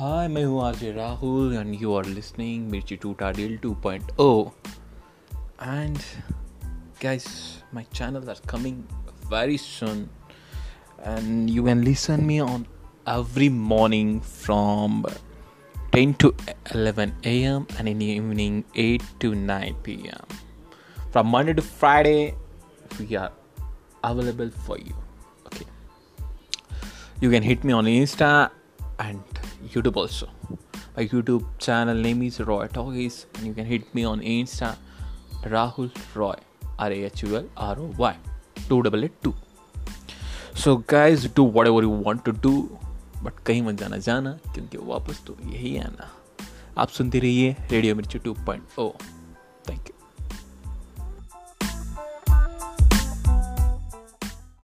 हाय मैं हूँ RJ Rahul and you are listening मिर्ची टूटा deal 2.0 and guys my channels are coming very soon and you can listen me on every morning from 10 to 11 a.m and in the evening 8 to 9 p.m from monday to friday we are available for you okay you can hit me on insta and youtube also my youtube channel name is roy talkies and you can hit me on insta rahul roy r-a-h-u-l r-o-y 2 so guys do whatever you want to do but कहीं मत जाना जाना क्योंकि वापस तो यही आना आप सुनते रहिए radio Mirchi two point O thank you